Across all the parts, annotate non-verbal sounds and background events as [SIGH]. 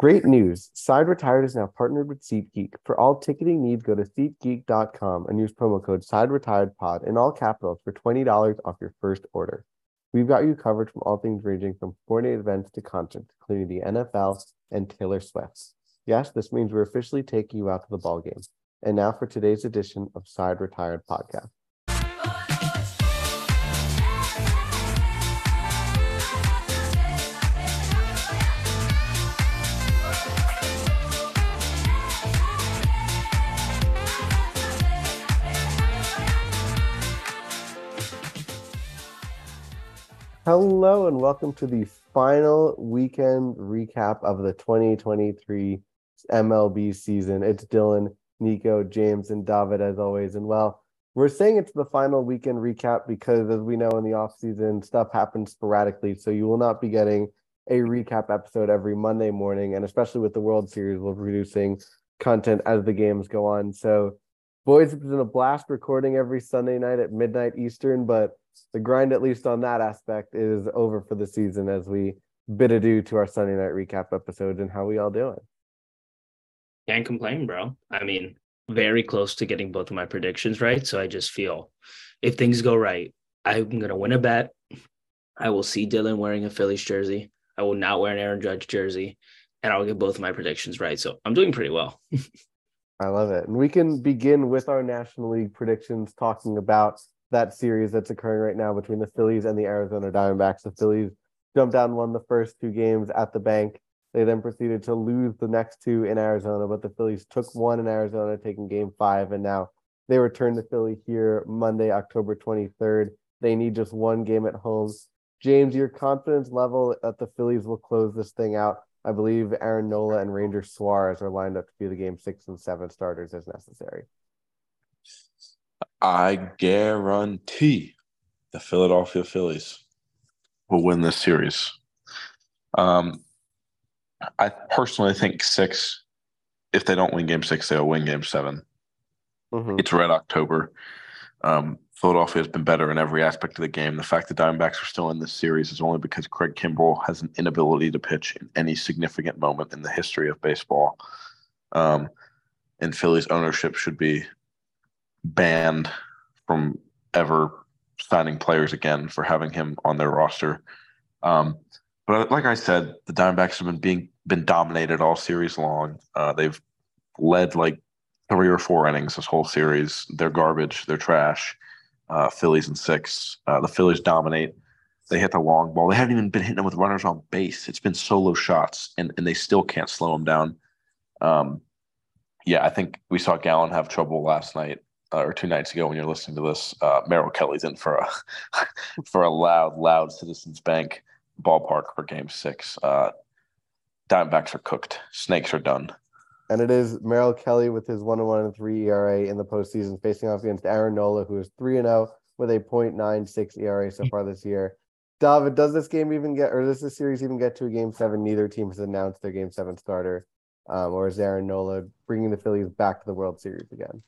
Great news. Side Retired is now partnered with SeatGeek. For all ticketing needs, go to SeatGeek.com and use promo code Side Retired Pod in all capitals for $20 off your first order. We've got you covered from all things ranging from sporting events to concerts, including the NFL and Taylor Swift. Yes, this means we're officially taking you out to the ball game. And now for today's edition of Side Retired Podcast. Hello and welcome to the final weekend recap of the 2023 MLB season. It's Dylan, Nico, James, and David as always. And well, we're saying it's the final weekend recap because as we know in the off season, stuff happens sporadically. So you will not be getting a recap episode every Monday morning. And especially with the World Series, we're producing content as the games go on. So boys, it's been a blast recording every Sunday night at midnight Eastern, but the grind, at least on that aspect, is over for the season as we bid adieu to our Sunday night recap episodes and how we all doing. Can't complain, bro. I mean, very close to getting both of my predictions right. So I just feel if things go right, I'm gonna win a bet. I will see Dylan wearing a Phillies jersey. I will not wear an Aaron Judge jersey, and I'll get both of my predictions right. So I'm doing pretty well. [LAUGHS] I love it. And we can begin with our National League predictions talking about that series that's occurring right now between the Phillies and the Arizona Diamondbacks. The Phillies jumped down, won the first two games at the bank. They then proceeded to lose the next two in Arizona, but the Phillies took one in Arizona, taking game five, and now they return to Philly here Monday, October 23rd. They need just one game at home. James, your confidence level that the Phillies will close this thing out. I believe Aaron Nola and Ranger Suarez are lined up to be the game six and seven starters as necessary. I guarantee the Philadelphia Phillies will win this series. Um, I personally think six. If they don't win Game Six, they'll win Game 7 mm-hmm. It's Red October. Um, Philadelphia has been better in every aspect of the game. The fact the Diamondbacks are still in this series is only because Craig Kimbrel has an inability to pitch in any significant moment in the history of baseball. Um, and Philly's ownership should be banned from ever signing players again for having him on their roster. Um, but like I said, the Diamondbacks have been being been dominated all series long. Uh, they've led like three or four innings this whole series. They're garbage. They're trash. Uh, Phillies and six. Uh, the Phillies dominate. They hit the long ball. They haven't even been hitting them with runners on base. It's been solo shots, and, and they still can't slow them down. Um, yeah, I think we saw Gallen have trouble last night uh, or two nights ago when you're listening to this. Uh, Merrill Kelly's in for a [LAUGHS] for a loud, loud Citizens Bank ballpark for Game Six. Uh, Diamondbacks are cooked. Snakes are done. And it is Merrill Kelly with his one one and three ERA in the postseason, facing off against Aaron Nola, who is three and zero oh with a .96 ERA so far this year. David, does this game even get, or does this series even get to a game seven? Neither team has announced their game seven starter, um, or is Aaron Nola bringing the Phillies back to the World Series again?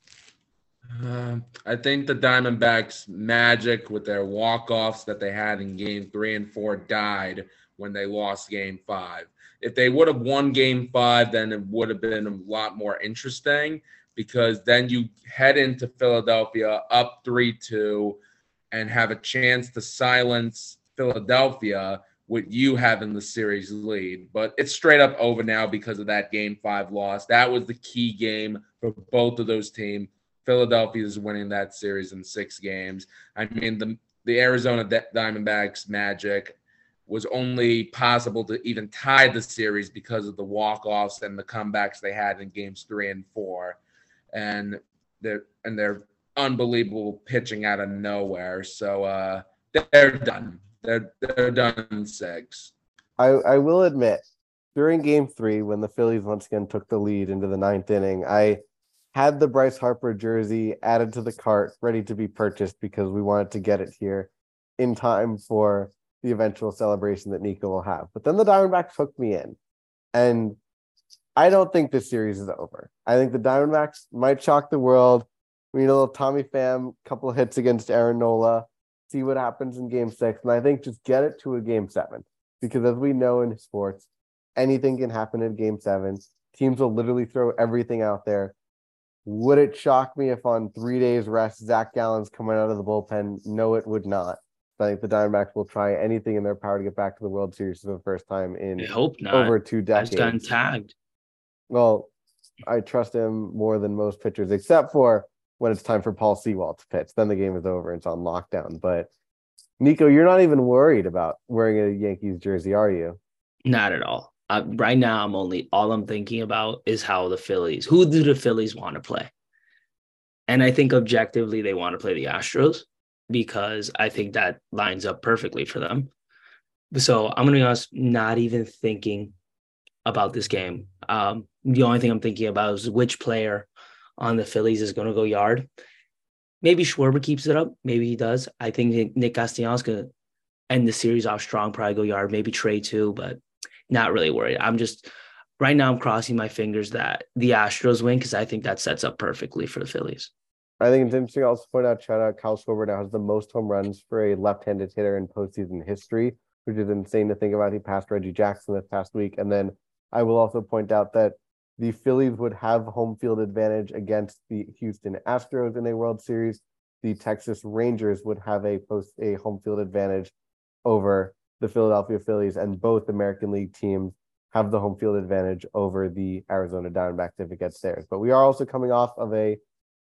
Uh, I think the Diamondbacks' magic with their walk-offs that they had in Game Three and Four died when they lost Game Five. If they would have won Game Five, then it would have been a lot more interesting because then you head into Philadelphia up three-two and have a chance to silence Philadelphia with you having the series lead. But it's straight up over now because of that Game Five loss. That was the key game for both of those teams Philadelphia is winning that series in six games. I mean, the the Arizona Diamondbacks magic was only possible to even tie the series because of the walk-offs and the comebacks they had in games three and four. And they're and they're unbelievable pitching out of nowhere. So uh, they're done. They're they're done six. I, I will admit, during game three, when the Phillies once again took the lead into the ninth inning, I had the Bryce Harper jersey added to the cart, ready to be purchased because we wanted to get it here in time for the eventual celebration that Nico will have. But then the Diamondbacks hooked me in. And I don't think this series is over. I think the Diamondbacks might shock the world. We need a little Tommy Pham, couple hits against Aaron Nola, see what happens in game six. And I think just get it to a game seven. Because as we know in sports, anything can happen in game seven. Teams will literally throw everything out there. Would it shock me if on three days rest, Zach Gallen's coming out of the bullpen? No, it would not. I think the Diamondbacks will try anything in their power to get back to the World Series for the first time in I hope not. over two Guy's gotten decades. tagged. Well, I trust him more than most pitchers, except for when it's time for Paul Sewald to pitch. Then the game is over and it's on lockdown. But Nico, you're not even worried about wearing a Yankees jersey, are you? Not at all. Uh, right now, I'm only all I'm thinking about is how the Phillies. Who do the Phillies want to play? And I think objectively, they want to play the Astros because I think that lines up perfectly for them. So I'm gonna be honest, not even thinking about this game. Um, the only thing I'm thinking about is which player on the Phillies is going to go yard. Maybe Schwarber keeps it up. Maybe he does. I think Nick Castellanos gonna end the series off strong. Probably go yard. Maybe Trea too, but not really worried. I'm just right now. I'm crossing my fingers that the Astros win because I think that sets up perfectly for the Phillies. I think it's interesting also point out shout out Kyle Schwarber now has the most home runs for a left-handed hitter in postseason history, which is insane to think about. He passed Reggie Jackson this past week. And then I will also point out that the Phillies would have home field advantage against the Houston Astros in a World Series. The Texas Rangers would have a post a home field advantage over the Philadelphia Phillies, and both American League teams have the home field advantage over the Arizona Diamondbacks if it gets theirs. But we are also coming off of a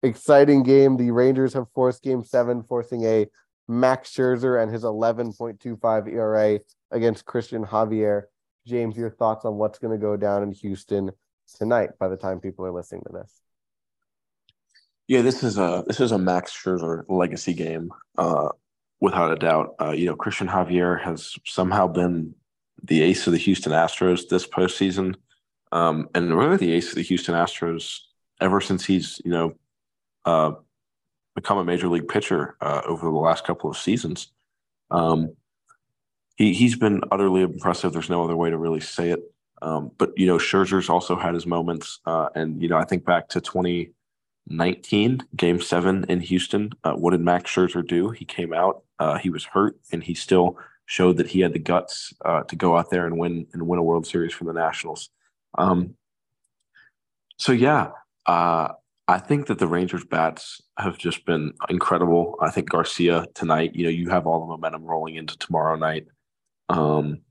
exciting game. The Rangers have forced game seven, forcing a Max Scherzer and his 11.25 ERA against Christian Javier. James, your thoughts on what's going to go down in Houston tonight by the time people are listening to this? Yeah, this is a this is a Max Scherzer legacy game, uh, without a doubt. Uh, you know, Christian Javier has somehow been the ace of the Houston Astros this postseason, um, and really the ace of the Houston Astros ever since he's you know uh, become a major league pitcher uh, over the last couple of seasons. Um, he he's been utterly impressive. There's no other way to really say it. Um, but you know, Scherzer's also had his moments, uh, and you know, I think back to 2019, Game Seven in Houston. Uh, what did Max Scherzer do? He came out. Uh, he was hurt, and he still showed that he had the guts uh, to go out there and win and win a World Series for the Nationals. Um, so yeah, uh, I think that the Rangers bats have just been incredible. I think Garcia tonight. You know, you have all the momentum rolling into tomorrow night. Um,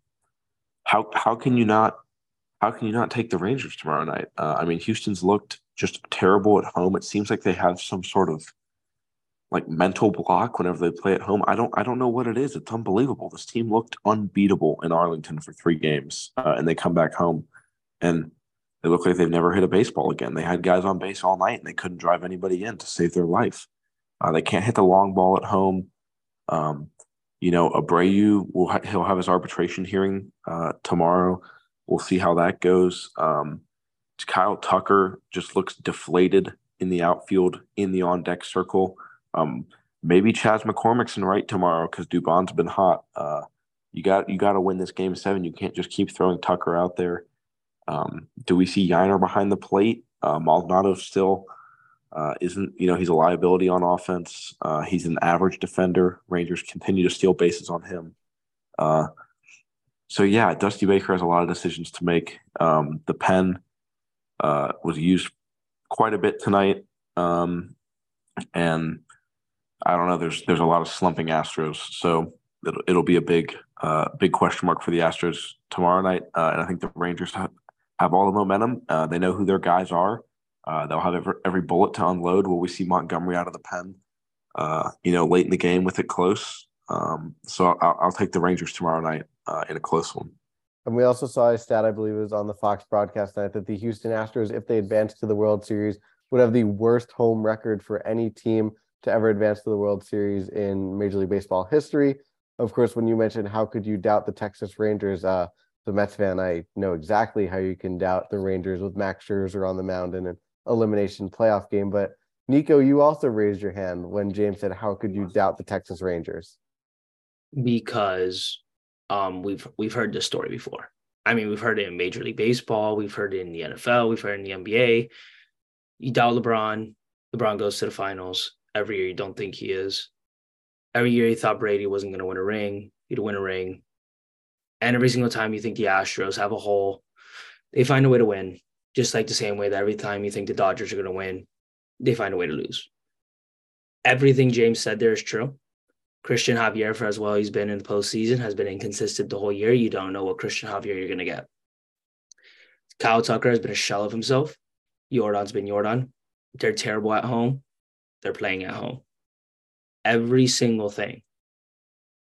how how can you not how can you not take the Rangers tomorrow night? Uh, I mean, Houston's looked just terrible at home. It seems like they have some sort of like mental block whenever they play at home. I don't I don't know what it is. It's unbelievable. This team looked unbeatable in Arlington for three games, uh, and they come back home, and they look like they've never hit a baseball again. They had guys on base all night, and they couldn't drive anybody in to save their life. Uh, they can't hit the long ball at home. Um, you know, Abreu will ha- he'll have his arbitration hearing uh, tomorrow. We'll see how that goes. Um, Kyle Tucker just looks deflated in the outfield in the on deck circle. Um, maybe Chas McCormick's in right tomorrow because Dubon's been hot. Uh, you got you got to win this game seven. You can't just keep throwing Tucker out there. Um, do we see Yainer behind the plate? Uh, Maldonado still uh, isn't. You know he's a liability on offense. Uh, he's an average defender. Rangers continue to steal bases on him. Uh, so yeah, Dusty Baker has a lot of decisions to make. Um, the pen uh, was used quite a bit tonight, um, and I don't know. There's there's a lot of slumping Astros, so it'll, it'll be a big uh, big question mark for the Astros tomorrow night. And I think the Rangers have, have all the momentum. Uh, they know who their guys are. Uh, they'll have every, every bullet to unload. Will we see Montgomery out of the pen? Uh, you know, late in the game with it close. Um, so I'll, I'll take the Rangers tomorrow night uh, in a close one. And we also saw a stat, I believe it was on the Fox broadcast night, that the Houston Astros, if they advanced to the World Series, would have the worst home record for any team to ever advance to the World Series in Major League Baseball history. Of course, when you mentioned how could you doubt the Texas Rangers, uh, the Mets fan, I know exactly how you can doubt the Rangers with Max Scherzer on the mound in an elimination playoff game. But Nico, you also raised your hand when James said, "How could you doubt the Texas Rangers?" because um, we've we've heard this story before. I mean, we've heard it in Major League Baseball, we've heard it in the NFL, we've heard it in the NBA. You doubt LeBron, LeBron goes to the finals every year. You don't think he is. Every year, you thought Brady wasn't going to win a ring. He'd win a ring, And every single time you think the Astros have a hole, they find a way to win. Just like the same way that every time you think the Dodgers are going to win, they find a way to lose. Everything James said there is true. Christian Javier, for as well he's been in the postseason, has been inconsistent the whole year. You don't know what Christian Javier you're going to get. Kyle Tucker has been a shell of himself. Yordan's been Yordan. They're terrible at home. They're playing at home. Every single thing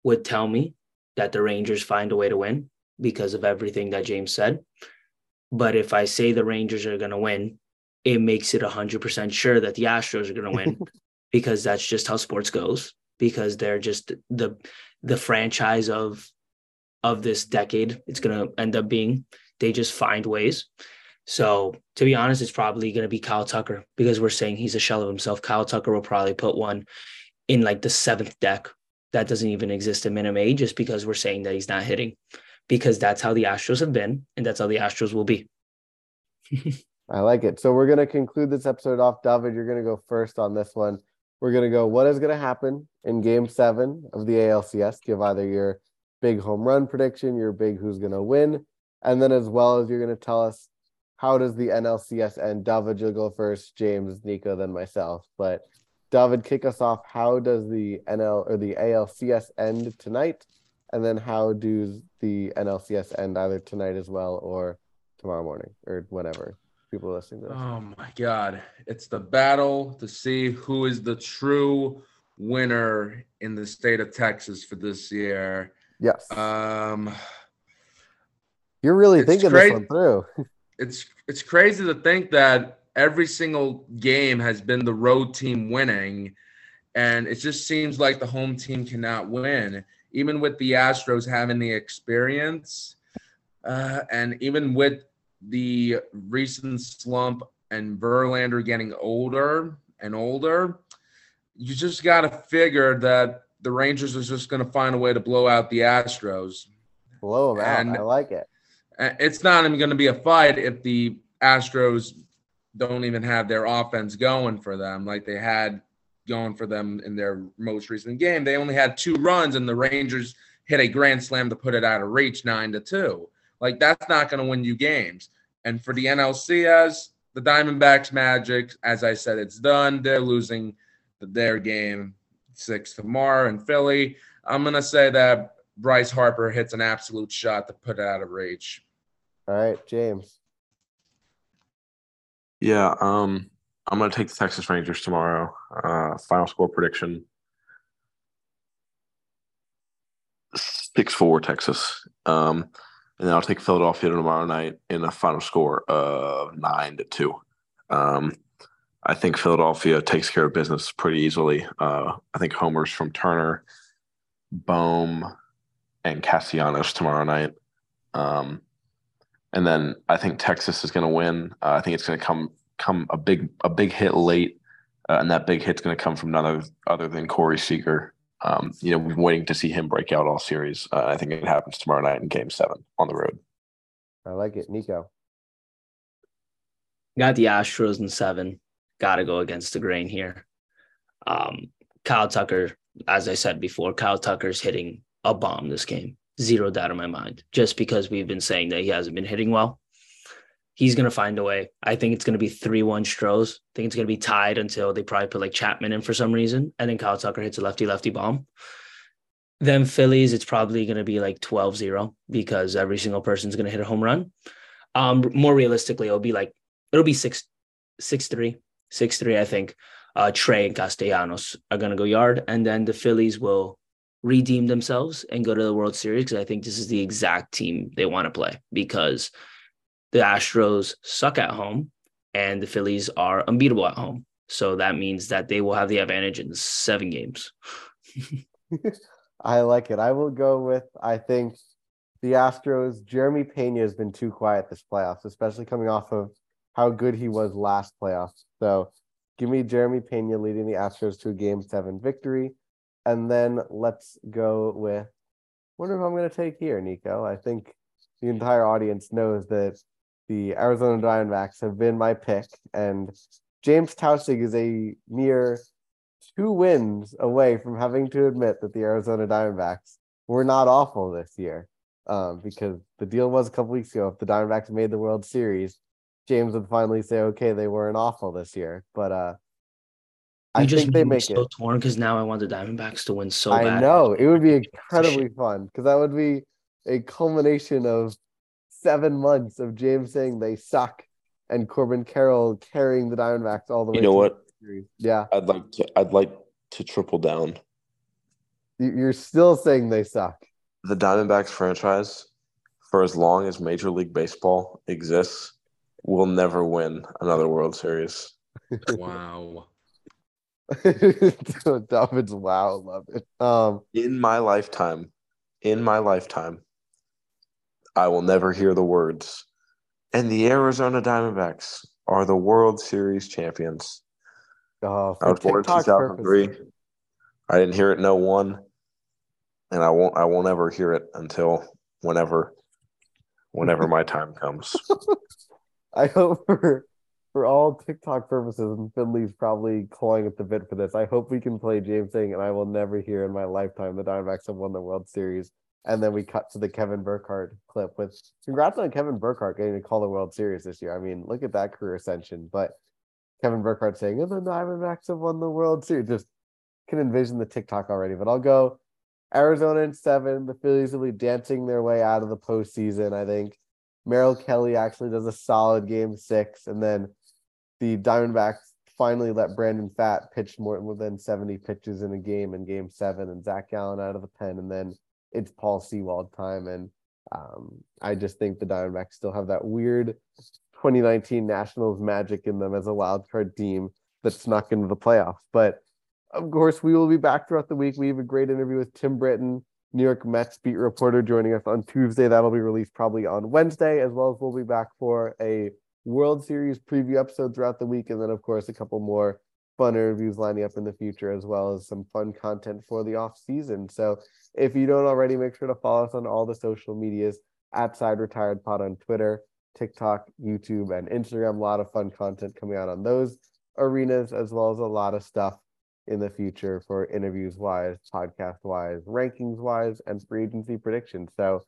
would tell me that the Rangers find a way to win because of everything that James said. But if I say the Rangers are going to win, it makes it 100% sure that the Astros are going to win [LAUGHS] because that's just how sports goes because they're just the the franchise of of this decade it's going to end up being. They just find ways. So to be honest it's probably going to be Kyle Tucker because we're saying he's a shell of himself. Kyle Tucker will probably put one in like the seventh deck that doesn't even exist in Minute Maid just because we're saying that he's not hitting because that's how the Astros have been and that's how the Astros will be [LAUGHS] I like it. So we're going to conclude this episode off. David, you're going to go first on this one. We're going to go what is going to happen in game seven of the ALCS. Give either your big home run prediction, your big who's going to win, and then as well as you're going to tell us how does the NLCS end. David, you'll go first, James, Nico, then myself. But David, kick us off. How does the NL or the ALCS end tonight? And then how does the NLCS end either tonight as well or tomorrow morning or whenever? people are listening to this. Oh my God. It's the battle to see who is the true winner in the state of Texas for this year. Yes. Um, You're really thinking cra- this one through. [LAUGHS] it's it's crazy to think that every single game has been the road team winning, and it just seems like the home team cannot win, even with the Astros having the experience, uh, and even with the recent slump and Verlander getting older and older, you just got to figure that the Rangers are just going to find a way to blow out the Astros. Blow them out. And I like it. It's not even going to be a fight if the Astros don't even have their offense going for them like they had going for them in their most recent game. They only had two runs, and the Rangers hit a grand slam to put it out of reach, nine to two. Like that's not going to win you games. And for the NLCS, the Diamondbacks Magic, as I said, it's done. They're losing their game six tomorrow in Philly. I'm gonna say that Bryce Harper hits an absolute shot to put it out of reach. All right, James. Yeah, um, I'm gonna take the Texas Rangers tomorrow. Uh, final score prediction: six four Texas. Um, and then I'll take Philadelphia tomorrow night in a final score of nine to two. Um, I think Philadelphia takes care of business pretty easily. Uh, I think homers from Turner, Bohm, and Castellanos tomorrow night. Um, and then I think Texas is going to win. Uh, I think it's going to come come a big a big hit late, uh, and that big hit's going to come from none other, other than Corey Seager. Um, you know, we've been waiting to see him break out all series. Uh, I think it happens tomorrow night in Game Seven on the road. I like it, Nico. Got the Astros in seven. Got to go against the grain here. Um, Kyle Tucker, as I said before, Kyle Tucker's hitting a bomb this game. Zero doubt in my mind. Just because we've been saying that he hasn't been hitting well, he's going to find a way. I think it's going to be 3 1 Stros. I think it's going to be tied until they probably put like Chapman in for some reason. And then Kyle Tucker hits a lefty lefty bomb. Then Phillies, it's probably going to be like 12 0 because every single person's going to hit a home run. Um, more realistically, it'll be like, it'll be 6 6 3, 6 3, I think. Uh, Trea and Castellanos are going to go yard. And then the Phillies will redeem themselves and go to the World Series because I think this is the exact team they want to play because the Astros suck at home and the Phillies are unbeatable at home. So that means that they will have the advantage in seven games. [LAUGHS] I like it. I will go with, I think, the Astros. Jeremy Pena has been too quiet this playoffs, especially coming off of how good he was last playoffs. So give me Jeremy Pena leading the Astros to a game seven victory. And then let's go with, wonder if I'm going to take here, Nico. I think the entire audience knows that the Arizona Diamondbacks have been my pick, and James Taussig is a mere two wins away from having to admit that the Arizona Diamondbacks were not awful this year. um, because the deal was a couple weeks ago. If the Diamondbacks made the World Series, James would finally say, "Okay, they weren't awful this year." But uh, I just think they made me make so it. torn because now I want the Diamondbacks to win so I bad. I know it would be incredibly fun because that would be a culmination of seven months of James saying they suck and Corbin Carroll carrying the Diamondbacks all the way. You know to what? series. Yeah, I'd like to. I'd like to triple down. you're still saying they suck. The Diamondbacks franchise, for as long as Major League Baseball exists, will never win another World Series. [LAUGHS] Wow. [LAUGHS] David's wow, love it. Um, In my lifetime, in my lifetime, I will never hear the words. And the Arizona Diamondbacks are the World Series champions. oh, I was born in 2003. purposes. I didn't hear it no one, and I won't. I won't ever hear it until whenever, whenever my time comes. [LAUGHS] I hope for for all TikTok purposes, and Finley's probably clawing at the bit for this. I hope we can play James saying, and I will never hear in my lifetime the Diamondbacks have won the World Series. And then we cut to the Kevin Burkhardt clip with congrats on Kevin Burkhardt getting to call the World Series this year. I mean, look at that career ascension. But Kevin Burkhardt saying, and the Diamondbacks have won the World Series. Just can envision the TikTok already. But I'll go Arizona in seven. The Phillies will be dancing their way out of the postseason, I think. Merrill Kelly actually does a solid game six, and then the Diamondbacks finally let Brandon Pfaadt pitch more than 70 pitches in a game in game seven, and Zach Gallen out of the pen, and then it's Paul Sewald time. And um, I just think the Diamondbacks still have that weird 2019 Nationals magic in them as a wild card team that snuck into the playoffs. But of course, we will be back throughout the week. We have a great interview with Tim Britton, New York Mets beat reporter, joining us on Tuesday. That'll be released probably on Wednesday, as well as we'll be back for a World Series preview episode throughout the week. And then, of course, a couple more fun interviews lining up in the future, as well as some fun content for the off season. So if you don't already, make sure to follow us on all the social medias at Side Retired Pod on Twitter, TikTok, YouTube, and Instagram. A lot of fun content coming out on those arenas, as well as a lot of stuff in the future for interviews wise, podcast wise, rankings wise, and free agency predictions. So,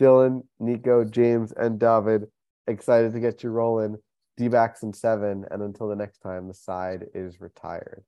Dylan, Nico, James, and David, excited to get you rolling. D backs in seven. And until the next time, the side is retired.